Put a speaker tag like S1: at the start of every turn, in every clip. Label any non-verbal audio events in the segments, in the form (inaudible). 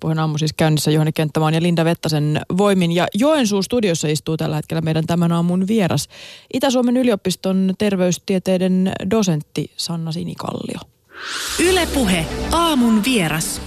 S1: Puheen aamu siis käynnissä Juhani Kenttämaan ja Linda Vettasen voimin. Ja Joensuun studiossa istuu tällä hetkellä meidän tämän aamun vieras Itä-Suomen yliopiston terveystieteiden dosentti Sanna Sinikallio.
S2: Ylepuhe aamun vieras.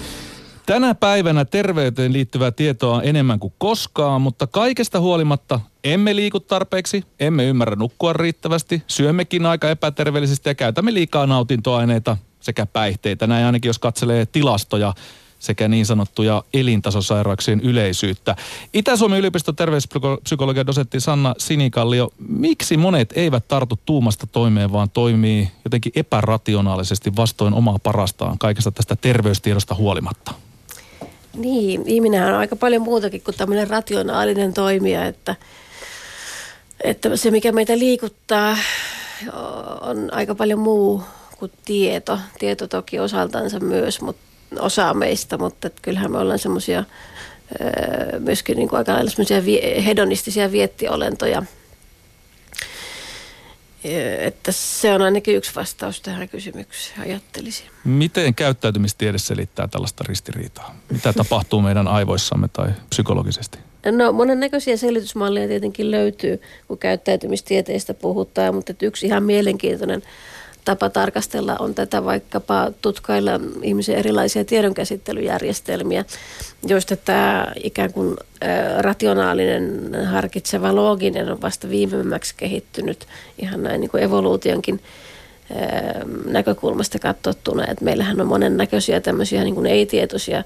S3: Tänä päivänä terveyteen liittyvää tietoa on enemmän kuin koskaan, mutta kaikesta huolimatta emme liiku tarpeeksi, emme ymmärrä nukkua riittävästi, syömmekin aika epäterveellisesti ja käytämme liikaa nautintoaineita sekä päihteitä. Näin ainakin jos katselee tilastoja sekä niin sanottuja elintasosairauksien yleisyyttä. Itä-Suomen yliopiston terveyspsykologian dosentti Sanna Sinikallio, miksi monet eivät tartu tuumasta toimeen, vaan toimii jotenkin epärationaalisesti vastoin omaa parastaan kaikesta tästä terveystiedosta huolimatta?
S4: Niin, ihminen on aika paljon muutakin kuin tämmöinen rationaalinen toimija, että, että se mikä meitä liikuttaa on aika paljon muu kuin tieto. Tieto toki osaltansa myös, mutta osa meistä, mutta että kyllähän me ollaan semmoisia myöskin niin kuin aika lailla semmoisia hedonistisia viettiolentoja. Että se on ainakin yksi vastaus tähän kysymykseen, ajattelisin.
S3: Miten käyttäytymistiede selittää tällaista ristiriitaa? Mitä tapahtuu meidän aivoissamme tai psykologisesti?
S4: No monennäköisiä selitysmalleja tietenkin löytyy, kun käyttäytymistieteistä puhutaan, mutta yksi ihan mielenkiintoinen tapa tarkastella on tätä vaikkapa tutkailla ihmisen erilaisia tiedonkäsittelyjärjestelmiä, joista tämä ikään kuin rationaalinen, harkitseva, looginen on vasta viimemmäksi kehittynyt ihan näin niin kuin evoluutionkin näkökulmasta katsottuna, että meillähän on monennäköisiä tämmöisiä niin kuin ei-tietoisia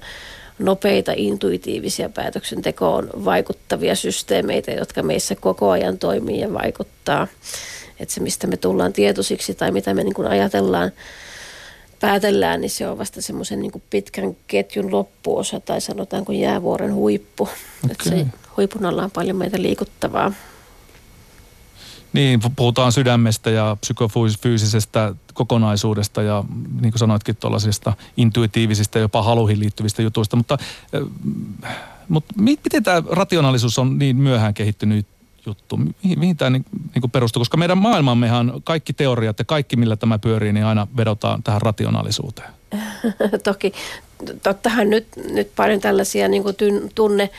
S4: nopeita, intuitiivisia päätöksentekoon vaikuttavia systeemeitä, jotka meissä koko ajan toimii ja vaikuttaa että se mistä me tullaan tietoisiksi tai mitä me niin kuin ajatellaan, päätellään, niin se on vasta semmoisen niin pitkän ketjun loppuosa tai sanotaanko jäävuoren huippu. Okay. Että se huipun alla on paljon meitä liikuttavaa.
S3: Niin, puhutaan sydämestä ja psykofyysisestä kokonaisuudesta ja niin kuin sanoitkin tuollaisista intuitiivisista, jopa haluihin liittyvistä jutuista. Mutta, mutta miten tämä rationaalisuus on niin myöhään kehittynyt juttu? Mihin, mihin tämä niin, niin kuin perustuu? Koska meidän maailmammehan kaikki teoriat ja kaikki, millä tämä pyörii, niin aina vedotaan tähän rationaalisuuteen. (laughs)
S4: Toki. Tottahan nyt, nyt paljon tällaisia niin kuin tunne,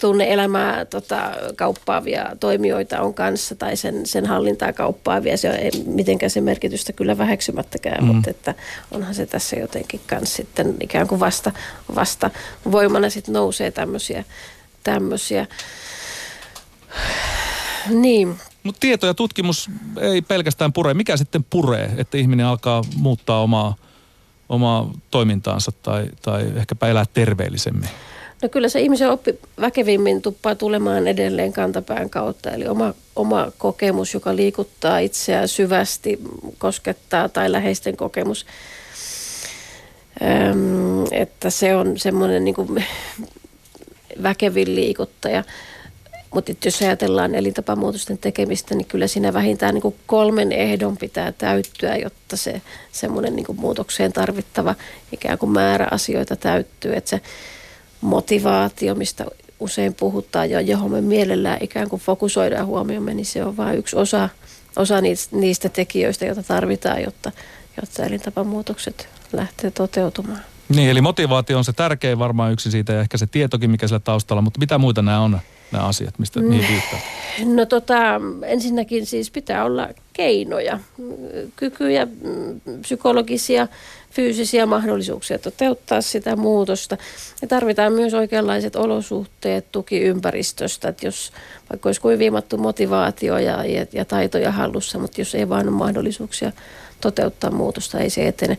S4: tunne-elämää tota, kauppaavia toimijoita on kanssa tai sen, sen hallintaa kauppaavia. Se ei mitenkään se merkitystä kyllä väheksymättäkään, mm. mutta että onhan se tässä jotenkin kanssa sitten ikään kuin vasta, vasta voimana sitten nousee tämmöisiä, tämmöisiä niin.
S3: Mutta tieto ja tutkimus ei pelkästään pure. Mikä sitten puree, että ihminen alkaa muuttaa omaa, omaa toimintaansa tai, tai ehkäpä elää terveellisemmin?
S4: No kyllä se ihmisen oppi väkevimmin tuppaa tulemaan edelleen kantapään kautta. Eli oma, oma kokemus, joka liikuttaa itseään syvästi, koskettaa tai läheisten kokemus. Öm, että se on semmoinen niin (laughs) väkevin liikuttaja. Mutta jos ajatellaan elintapamuutosten tekemistä, niin kyllä siinä vähintään niin kuin kolmen ehdon pitää täyttyä, jotta se semmoinen niin muutokseen tarvittava ikään kuin määrä asioita täyttyy. Että se motivaatio, mistä usein puhutaan ja johon me mielellään ikään kuin fokusoidaan huomiomme, niin se on vain yksi osa, osa niistä, tekijöistä, joita tarvitaan, jotta, jotta elintapamuutokset lähtee toteutumaan.
S3: Niin, eli motivaatio on se tärkein varmaan yksi siitä ja ehkä se tietokin, mikä sillä taustalla, mutta mitä muita nämä on? Nämä asiat, mistä niihin viittaa?
S4: No tota, ensinnäkin siis pitää olla keinoja, kykyjä, psykologisia, fyysisiä mahdollisuuksia toteuttaa sitä muutosta. Ja tarvitaan myös oikeanlaiset olosuhteet tukiympäristöstä, että jos vaikka olisi kuin viimattu motivaatio ja, ja, ja taitoja hallussa, mutta jos ei vaan ole mahdollisuuksia toteuttaa muutosta, ei se etene.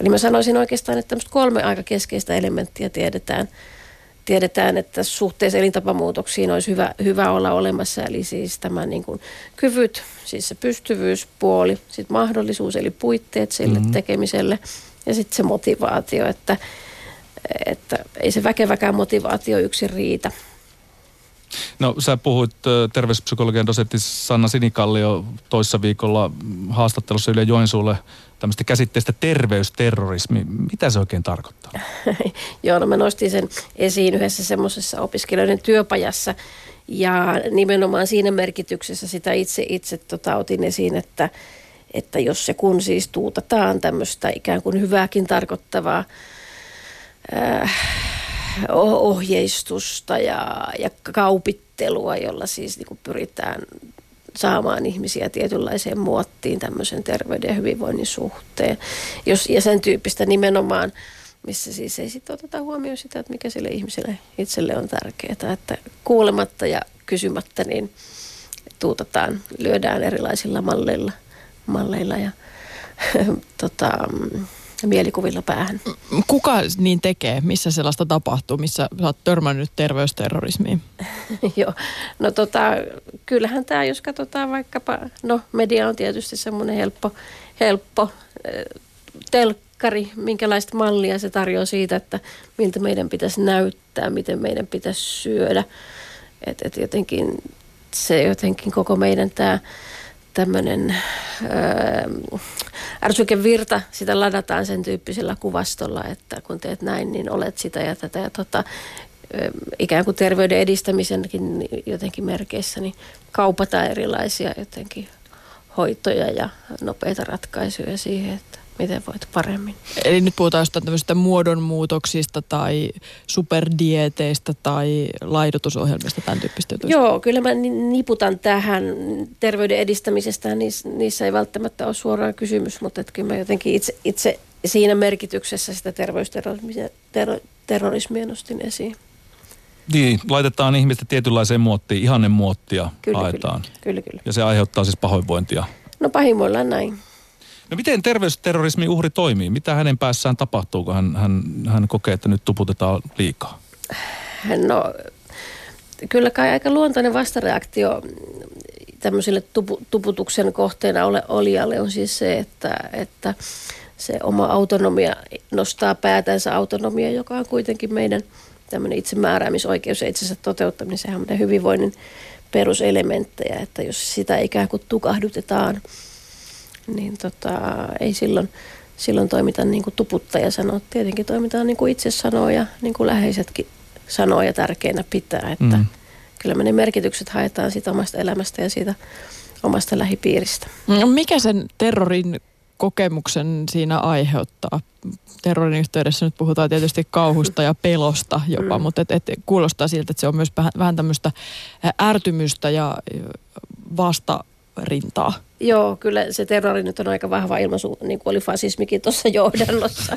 S4: Eli mä sanoisin oikeastaan, että kolme aika keskeistä elementtiä tiedetään – tiedetään, että suhteessa elintapamuutoksiin olisi hyvä, hyvä olla olemassa. Eli siis tämä niin kuin kyvyt, siis se pystyvyyspuoli, sitten mahdollisuus eli puitteet sille mm-hmm. tekemiselle ja sitten se motivaatio, että, että ei se väkeväkään motivaatio yksin riitä.
S3: No sä puhuit terveyspsykologian dosentti Sanna Sinikallio toissa viikolla haastattelussa Yle Joensuulle tämmöistä käsitteestä terveysterrorismi. Mitä se oikein tarkoittaa? (laughs)
S4: Joo, no mä nostin sen esiin yhdessä semmoisessa opiskelijoiden työpajassa ja nimenomaan siinä merkityksessä sitä itse, itse tota, otin esiin, että, että jos se kun siis tuutataan tämmöistä ikään kuin hyvääkin tarkoittavaa äh, ohjeistusta ja, ja kaupittelua, jolla siis niin kuin pyritään saamaan ihmisiä tietynlaiseen muottiin tämmöisen terveyden ja hyvinvoinnin suhteen. Jos, ja sen tyyppistä nimenomaan, missä siis ei sitten oteta huomioon sitä, että mikä sille ihmiselle itselle on tärkeää. Että kuulematta ja kysymättä niin tuutataan, lyödään erilaisilla malleilla, malleilla ja (laughs) tota, mielikuvilla päähän.
S1: Kuka niin tekee? Missä sellaista tapahtuu? Missä sä oot törmännyt terveysterrorismiin? (laughs)
S4: Joo, no tota, kyllähän tämä, jos katsotaan vaikkapa, no media on tietysti semmoinen helppo, helppo telkkari, minkälaista mallia se tarjoaa siitä, että miltä meidän pitäisi näyttää, miten meidän pitäisi syödä. Että et jotenkin se jotenkin koko meidän tämä tämmöinen virta, sitä ladataan sen tyyppisellä kuvastolla, että kun teet näin, niin olet sitä ja tätä. Ja tota, ikään kuin terveyden edistämisenkin jotenkin merkeissä, niin kaupataan erilaisia jotenkin hoitoja ja nopeita ratkaisuja siihen, että miten voit paremmin.
S1: Eli nyt puhutaan jostain tämmöisistä muodonmuutoksista tai superdieteistä tai laidutusohjelmista, tämän tyyppistä jutuista.
S4: Joo, kyllä mä niputan tähän terveyden edistämisestä. Niissä, niissä ei välttämättä ole suoraan kysymys, mutta että kyllä mä jotenkin itse, itse siinä merkityksessä sitä terveysterrorismia terrorismia nostin esiin.
S3: Niin, laitetaan ihmistä tietynlaiseen muottiin, ihanne muottia
S4: kyllä, haetaan. Kyllä, kyllä, kyllä.
S3: Ja se aiheuttaa siis pahoinvointia.
S4: No pahimmillaan näin.
S3: No miten terveysterrorismin uhri toimii? Mitä hänen päässään tapahtuu, kun hän, hän, hän kokee, että nyt tuputetaan liikaa?
S4: No kyllä kai aika luontainen vastareaktio tämmöiselle tupu, tuputuksen kohteena ole, olijalle on siis se, että, että se oma autonomia nostaa päätänsä autonomia, joka on kuitenkin meidän tämmöinen itsemääräämisoikeus ja itsensä toteuttaminen, sehän on hyvinvoinnin peruselementtejä, että jos sitä ikään kuin tukahdutetaan – niin tota, ei silloin, silloin toimita niin kuin tuputtaja sanoo. Tietenkin toimitaan niin kuin itse sanoo ja niin kuin läheisetkin sanoo ja tärkeänä pitää. Että mm. Kyllä me ne merkitykset haetaan siitä omasta elämästä ja siitä omasta lähipiiristä.
S1: No mikä sen terrorin kokemuksen siinä aiheuttaa? Terrorin yhteydessä nyt puhutaan tietysti kauhusta ja pelosta jopa, mm. mutta et, et kuulostaa siltä, että se on myös vähän, vähän tämmöistä ärtymystä ja vasta rintaa.
S4: Joo, kyllä se terrori nyt on aika vahva ilmaisu, niin kuin oli fasismikin tuossa johdannossa.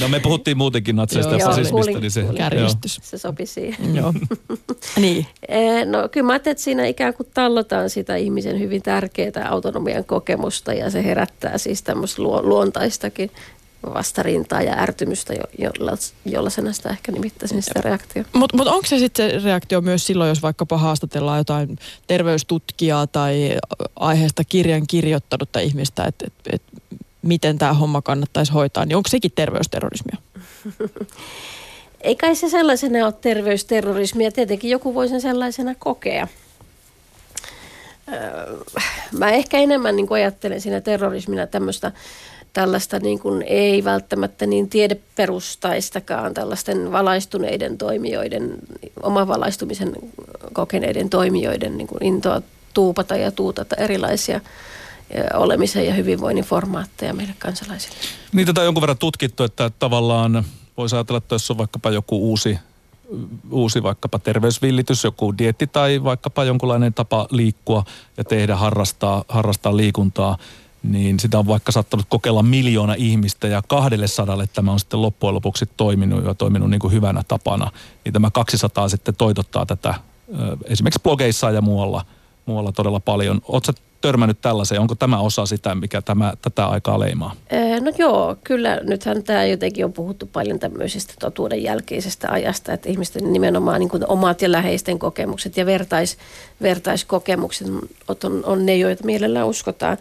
S3: no me puhuttiin muutenkin natseista ja fasismista, niin se...
S1: Kärjistys.
S4: Se sopi siihen.
S1: Joo. (laughs) niin.
S4: Eh, no kyllä mä ajattelin, että siinä ikään kuin tallotaan sitä ihmisen hyvin tärkeää autonomian kokemusta ja se herättää siis tämmöistä luontaistakin vastarintaa ja ärtymystä, jolla, jolla sen sitä ehkä nimittäisin sitä reaktio.
S1: Mutta mut onko se sitten se reaktio myös silloin, jos vaikkapa haastatellaan jotain terveystutkijaa tai aiheesta kirjan kirjoittanutta ihmistä, että et, et, miten tämä homma kannattaisi hoitaa, niin onko sekin terveysterrorismia? (laughs)
S4: Ei kai se sellaisena ole terveysterrorismia. Tietenkin joku voi sen sellaisena kokea. Mä ehkä enemmän niin ajattelen siinä terrorismina tämmöistä tällaista niin kuin ei välttämättä niin tiedeperustaistakaan tällaisten valaistuneiden toimijoiden, omavalaistumisen kokeneiden toimijoiden niin kuin intoa tuupata ja tuutata erilaisia olemisen ja hyvinvoinnin formaatteja meille kansalaisille.
S3: Niin tätä on jonkun verran tutkittu, että tavallaan voisi ajatella, että jos on vaikkapa joku uusi uusi vaikkapa terveysvillitys, joku dietti tai vaikkapa jonkunlainen tapa liikkua ja tehdä, harrastaa, harrastaa liikuntaa, niin sitä on vaikka saattanut kokeilla miljoona ihmistä ja kahdelle sadalle tämä on sitten loppujen lopuksi toiminut ja toiminut niin kuin hyvänä tapana. Niin tämä 200 sitten toitottaa tätä esimerkiksi blogeissa ja muualla, muualla todella paljon. Oletko törmännyt tällaiseen? Onko tämä osa sitä, mikä tämä, tätä aikaa leimaa?
S4: No joo, kyllä. Nythän tämä jotenkin on puhuttu paljon tämmöisestä totuuden jälkeisestä ajasta, että ihmisten nimenomaan niin kuin omat ja läheisten kokemukset ja vertais, vertaiskokemukset on, on ne, joita mielellään uskotaan.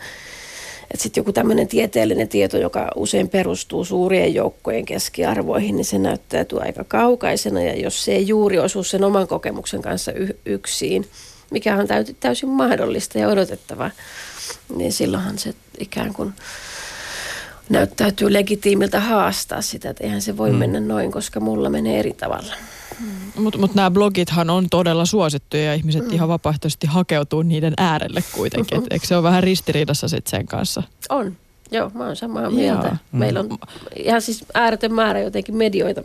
S4: Että sitten joku tämmöinen tieteellinen tieto, joka usein perustuu suurien joukkojen keskiarvoihin, niin se näyttäytyy aika kaukaisena. Ja jos se ei juuri osu sen oman kokemuksen kanssa y- yksin, mikä on täysin mahdollista ja odotettava, niin silloinhan se ikään kuin näyttäytyy legitiimiltä haastaa sitä, että eihän se voi mm. mennä noin, koska mulla menee eri tavalla.
S1: Mm. Mutta mut nämä blogithan on todella suosittuja ja ihmiset mm. ihan vapaaehtoisesti hakeutuu niiden äärelle kuitenkin. Et eikö se ole vähän ristiriidassa sit sen kanssa?
S4: On. Joo, mä oon samaa mieltä. Jaa. Meillä on ihan siis ääretön määrä jotenkin medioita.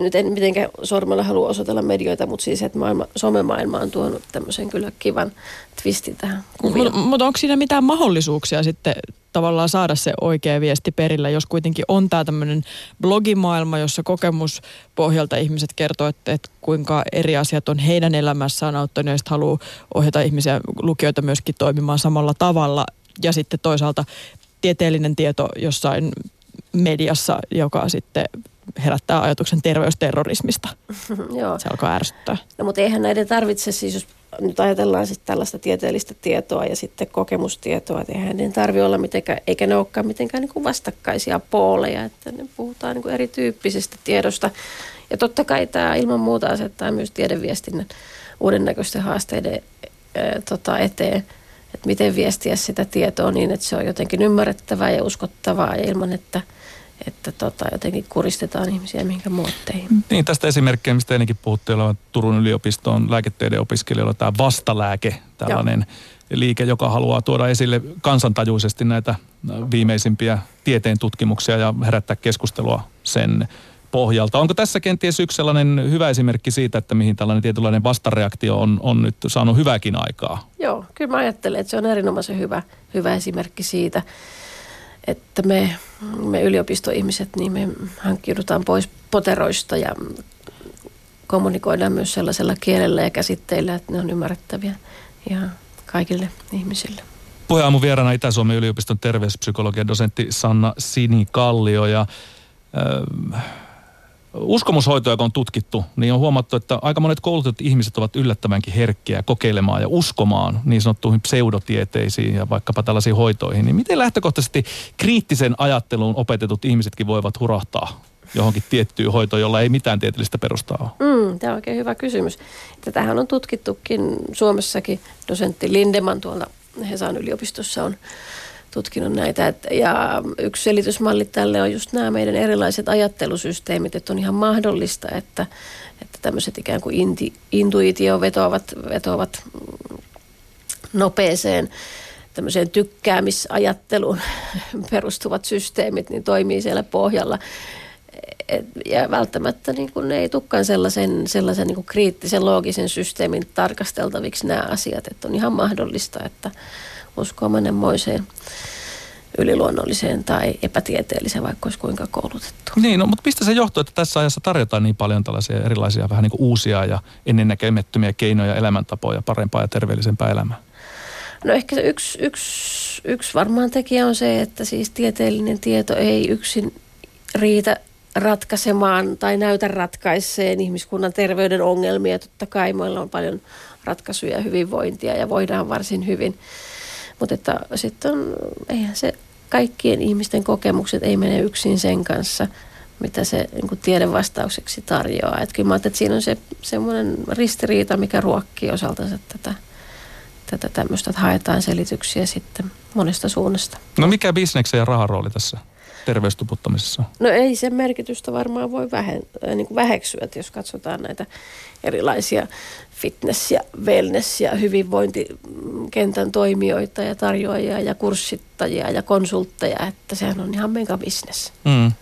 S4: Nyt en mitenkään sormella halua osoitella medioita, mutta siis, että maailma, somemaailma on tuonut tämmöisen kyllä kivan twistin tähän kuvioon.
S1: Mutta mut onko siinä mitään mahdollisuuksia sitten tavallaan saada se oikea viesti perillä, jos kuitenkin on tämä tämmöinen blogimaailma, jossa kokemuspohjalta ihmiset kertoo, että, että kuinka eri asiat on heidän elämässään auttanut ja sitten haluaa ohjata ihmisiä, lukijoita myöskin toimimaan samalla tavalla. Ja sitten toisaalta tieteellinen tieto jossain mediassa, joka sitten herättää ajatuksen terveysterrorismista. (laughs) Joo. Se alkaa ärsyttää.
S4: No, mutta eihän näiden tarvitse siis, jos nyt ajatellaan sitten tällaista tieteellistä tietoa ja sitten kokemustietoa, että eihän ne tarvitse olla mitenkään, eikä ne olekaan mitenkään niin kuin vastakkaisia pooleja, että ne puhutaan niin kuin erityyppisestä tiedosta. Ja totta kai tämä ilman muuta asettaa myös tiedeviestinnän uuden näköisten haasteiden ää, tota, eteen – että miten viestiä sitä tietoa niin, että se on jotenkin ymmärrettävää ja uskottavaa ja ilman, että, että tota, jotenkin kuristetaan ihmisiä minkä muotteihin.
S3: Niin, tästä esimerkkejä, mistä ennenkin puhuttiin, jolla Turun yliopiston lääketieteen opiskelijoilla tämä vastalääke, tällainen Joo. liike, joka haluaa tuoda esille kansantajuisesti näitä viimeisimpiä tieteen tutkimuksia ja herättää keskustelua sen pohjalta. Onko tässä kenties yksi sellainen hyvä esimerkki siitä, että mihin tällainen tietynlainen vastareaktio on, on nyt saanut hyväkin aikaa?
S4: Joo, kyllä mä ajattelen, että se on erinomaisen hyvä, hyvä esimerkki siitä, että me, me yliopistoihmiset, niin me hankkiudutaan pois poteroista ja kommunikoidaan myös sellaisella kielellä ja käsitteillä, että ne on ymmärrettäviä ihan kaikille ihmisille.
S3: Puheenaamun vieraana Itä-Suomen yliopiston terveyspsykologian dosentti Sanna Sini-Kallio ja äh, uskomushoitoja, kun on tutkittu, niin on huomattu, että aika monet koulutetut ihmiset ovat yllättävänkin herkkiä kokeilemaan ja uskomaan niin sanottuihin pseudotieteisiin ja vaikkapa tällaisiin hoitoihin. Niin miten lähtökohtaisesti kriittisen ajatteluun opetetut ihmisetkin voivat hurahtaa johonkin tiettyyn hoitoon, jolla ei mitään tieteellistä perustaa
S4: ole? Mm, tämä on oikein hyvä kysymys. Tätähän on tutkittukin Suomessakin. Dosentti Lindeman tuolla Hesan yliopistossa on tutkinut näitä. Et, ja yksi selitysmalli tälle on just nämä meidän erilaiset ajattelusysteemit, että on ihan mahdollista, että, että tämmöiset ikään kuin inti, intuitio vetoavat, vetoavat nopeeseen tämmöiseen tykkäämisajatteluun (laughs) perustuvat systeemit, niin toimii siellä pohjalla. Et, ja välttämättä niin kun ne ei tukkaan sellaisen, sellaisen niin kriittisen loogisen systeemin tarkasteltaviksi nämä asiat. Että on ihan mahdollista, että, uskoa monenmoiseen yliluonnolliseen tai epätieteelliseen, vaikka olisi kuinka koulutettu.
S3: Niin, no, mutta mistä se johtuu, että tässä ajassa tarjotaan niin paljon tällaisia erilaisia vähän niin kuin uusia ja ennennäkemättömiä keinoja, elämäntapoja, parempaa ja terveellisempää elämää?
S4: No ehkä se yksi, yksi, yksi varmaan tekijä on se, että siis tieteellinen tieto ei yksin riitä ratkaisemaan tai näytä ratkaiseen ihmiskunnan terveyden ongelmia. Totta kai meillä on paljon ratkaisuja ja hyvinvointia ja voidaan varsin hyvin mutta että sitten on, eihän se kaikkien ihmisten kokemukset ei mene yksin sen kanssa, mitä se niin kuin tiedevastaukseksi tarjoaa. Että kyllä mä että siinä on se semmoinen ristiriita, mikä ruokkii osaltansa tätä, tätä tämmöistä, että haetaan selityksiä sitten monesta suunnasta.
S3: No mikä bisneksen ja rahan rooli tässä terveystuputtamisessa?
S4: No ei sen merkitystä varmaan voi vähen, äh, niin kuin väheksyä, että jos katsotaan näitä erilaisia fitness- ja wellness- ja hyvinvointikentän toimijoita ja tarjoajia ja kurssittajia ja konsultteja, että sehän on ihan mega business.
S3: Mm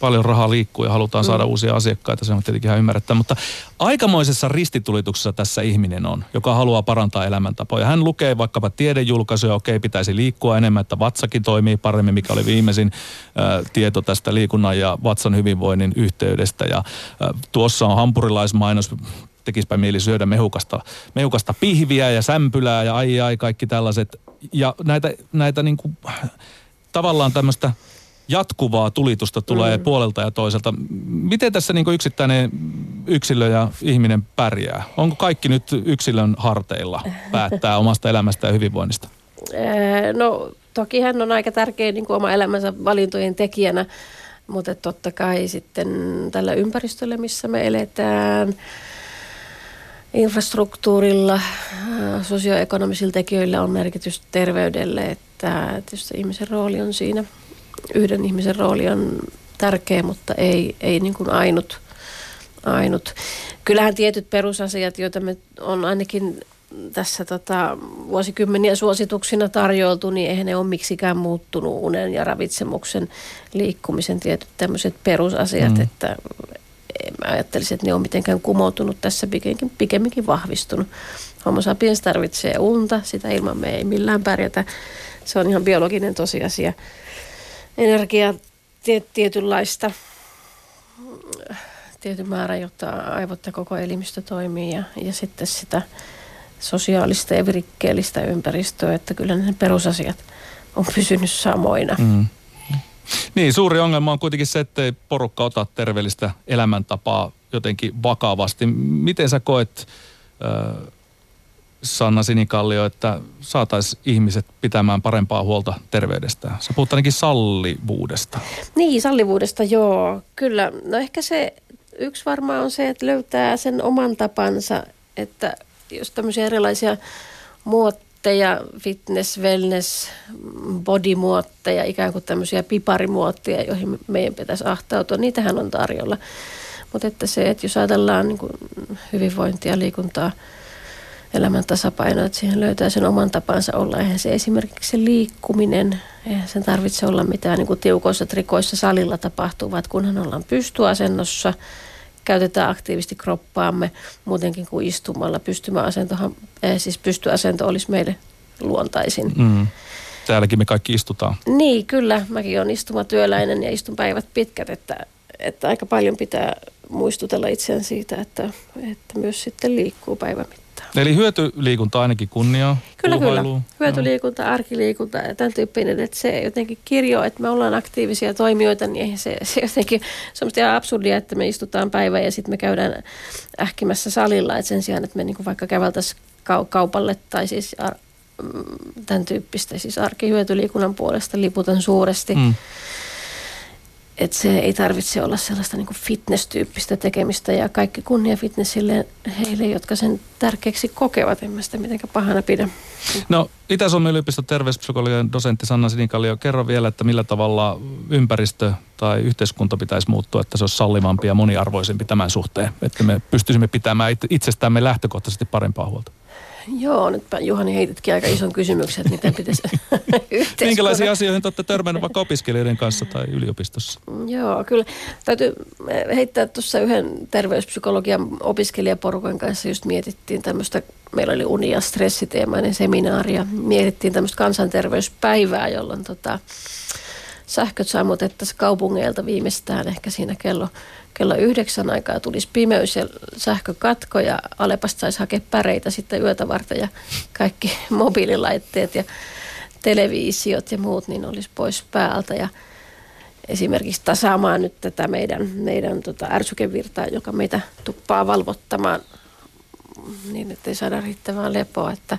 S3: paljon rahaa liikkuu ja halutaan mm. saada uusia asiakkaita, se on tietenkin ihan ymmärrettävä. Mutta aikamoisessa ristitulituksessa tässä ihminen on, joka haluaa parantaa elämäntapoja. Hän lukee vaikkapa tiedejulkaisuja, okei, pitäisi liikkua enemmän, että vatsakin toimii paremmin, mikä oli viimeisin äh, tieto tästä liikunnan ja vatsan hyvinvoinnin yhteydestä. Ja äh, tuossa on hampurilaismainos, tekispä mieli syödä mehukasta, mehukasta pihviä ja sämpylää ja ai ai kaikki tällaiset. Ja näitä, näitä niin kuin, tavallaan tämmöistä jatkuvaa tulitusta tulee mm. puolelta ja toiselta. Miten tässä niin yksittäinen yksilö ja ihminen pärjää? Onko kaikki nyt yksilön harteilla päättää omasta elämästä ja hyvinvoinnista?
S4: No toki hän on aika tärkeä niin kuin oma elämänsä valintojen tekijänä, mutta totta kai sitten tällä ympäristöllä, missä me eletään, infrastruktuurilla, sosioekonomisilla tekijöillä on merkitys terveydelle, että tietysti ihmisen rooli on siinä yhden ihmisen rooli on tärkeä, mutta ei, ei niin kuin ainut, ainut. Kyllähän tietyt perusasiat, joita me on ainakin tässä tota, vuosikymmeniä suosituksina tarjoiltu, niin eihän ne ole miksikään muuttunut unen ja ravitsemuksen liikkumisen tietyt tämmöiset perusasiat, mm. että mä ajattelisin, että ne on mitenkään kumoutunut tässä pikemminkin, pikemminkin vahvistunut. Homo sapiens tarvitsee unta, sitä ilman me ei millään pärjätä. Se on ihan biologinen tosiasia. Energia tietynlaista tietyn määrä, jotta aivot ja koko elimistö toimii ja, ja sitten sitä sosiaalista ja virikkeellistä ympäristöä, että kyllä ne perusasiat on pysynyt samoina. Mm.
S3: Niin, suuri ongelma on kuitenkin se, että ei porukka ota terveellistä elämäntapaa jotenkin vakavasti. Miten sä koet, äh, Sanna Sinikallio, että saataisiin ihmiset pitämään parempaa huolta terveydestään? Sä puhut ainakin sallivuudesta.
S4: Niin, sallivuudesta joo. Kyllä, no ehkä se yksi varmaan on se, että löytää sen oman tapansa, että jos tämmöisiä erilaisia muotteja, fitness, wellness, bodymuotteja, ikään kuin tämmöisiä piparimuotteja, joihin meidän pitäisi ahtautua, niitähän on tarjolla. Mutta että se, että jos ajatellaan niin hyvinvointia, liikuntaa, elämän tasapainoa, että siihen löytää sen oman tapansa olla. Eihän se esimerkiksi se liikkuminen, eihän sen tarvitse olla mitään niin kuin tiukoissa trikoissa salilla tapahtuvat, kunhan ollaan pystyasennossa, käytetään aktiivisesti kroppaamme muutenkin kuin istumalla. Pystymäasentohan, eh, siis pystyasento olisi meille luontaisin. Mm.
S3: Täälläkin me kaikki istutaan.
S4: Niin, kyllä. Mäkin olen istumatyöläinen ja istun päivät pitkät, että, että aika paljon pitää muistutella itseään siitä, että, että myös sitten liikkuu päivän
S3: Eli hyötyliikunta ainakin kunniaa?
S4: Kyllä, kyllä. Hyötyliikunta, no. arkiliikunta ja tämän tyyppinen, että se jotenkin kirjo, että me ollaan aktiivisia toimijoita, niin se, se jotenkin se on ihan absurdia, että me istutaan päivä ja sitten me käydään ähkimässä salilla, että sen sijaan, että me niin vaikka käveltäisiin kaupalle tai siis ar- mm, tämän tyyppistä, siis arkihyötyliikunnan puolesta liputan suuresti. Mm että se ei tarvitse olla sellaista niin fitness-tyyppistä tekemistä ja kaikki kunnia fitnessille heille, jotka sen tärkeäksi kokevat. En mä sitä mitenkään pahana pidä.
S3: No Itä-Suomen yliopiston terveyspsykologian dosentti Sanna Sinikallio, kerro vielä, että millä tavalla ympäristö tai yhteiskunta pitäisi muuttua, että se olisi sallivampi ja moniarvoisempi tämän suhteen, että me pystyisimme pitämään itsestämme lähtökohtaisesti parempaa huolta.
S4: Joo, nyt Juhani heititkin aika ison kysymyksen, että miten pitäisi (laughs)
S3: Minkälaisia asioihin olette törmänneet vaikka opiskelijoiden kanssa tai yliopistossa?
S4: Joo, kyllä. Täytyy heittää tuossa yhden terveyspsykologian opiskelijaporukan kanssa just mietittiin tämmöistä, meillä oli uni- ja stressiteemainen seminaari ja mietittiin tämmöistä kansanterveyspäivää, jolloin tota, sähköt sammutettaisiin kaupungeilta viimeistään ehkä siinä kello kello yhdeksän aikaa tulisi pimeys ja sähkökatko ja Alepasta saisi hakea päreitä sitten yötä varten ja kaikki (laughs) mobiililaitteet ja televisiot ja muut niin olisi pois päältä. Ja esimerkiksi tasaamaan nyt tätä meidän, meidän tota ärsykevirtaa, joka meitä tuppaa valvottamaan niin, että ei saada riittävää lepoa, että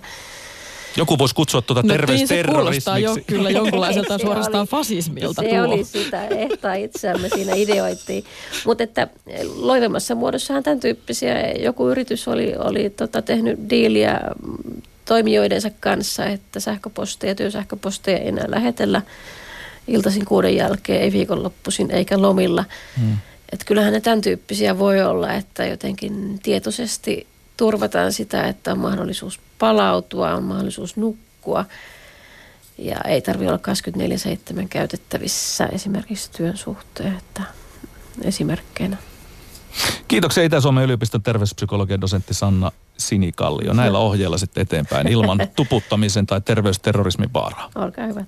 S3: joku voisi kutsua tuota no, terveysterrorismiksi. Niin
S1: kuulostaa jo kyllä jonkunlaiselta (laughs) suorastaan oli, fasismilta
S4: Se
S1: tuo.
S4: oli sitä, ehtaa itseämme siinä ideoittiin. Mutta että loivemmassa muodossahan tämän tyyppisiä, joku yritys oli, oli tota, tehnyt diiliä toimijoidensa kanssa, että sähköposteja, työsähköposteja ei enää lähetellä iltaisin kuuden jälkeen, ei viikonloppuisin eikä lomilla. Hmm. Että kyllähän ne tämän tyyppisiä voi olla, että jotenkin tietoisesti turvataan sitä, että on mahdollisuus palautua, on mahdollisuus nukkua ja ei tarvitse olla 24-7 käytettävissä esimerkiksi työn suhteen, että esimerkkeinä.
S3: Kiitoksia Itä-Suomen yliopiston terveyspsykologian dosentti Sanna Sinikallio. Näillä ohjeilla sitten eteenpäin ilman (laughs) tuputtamisen tai terveysterrorismin vaaraa.
S4: Olkaa hyvä.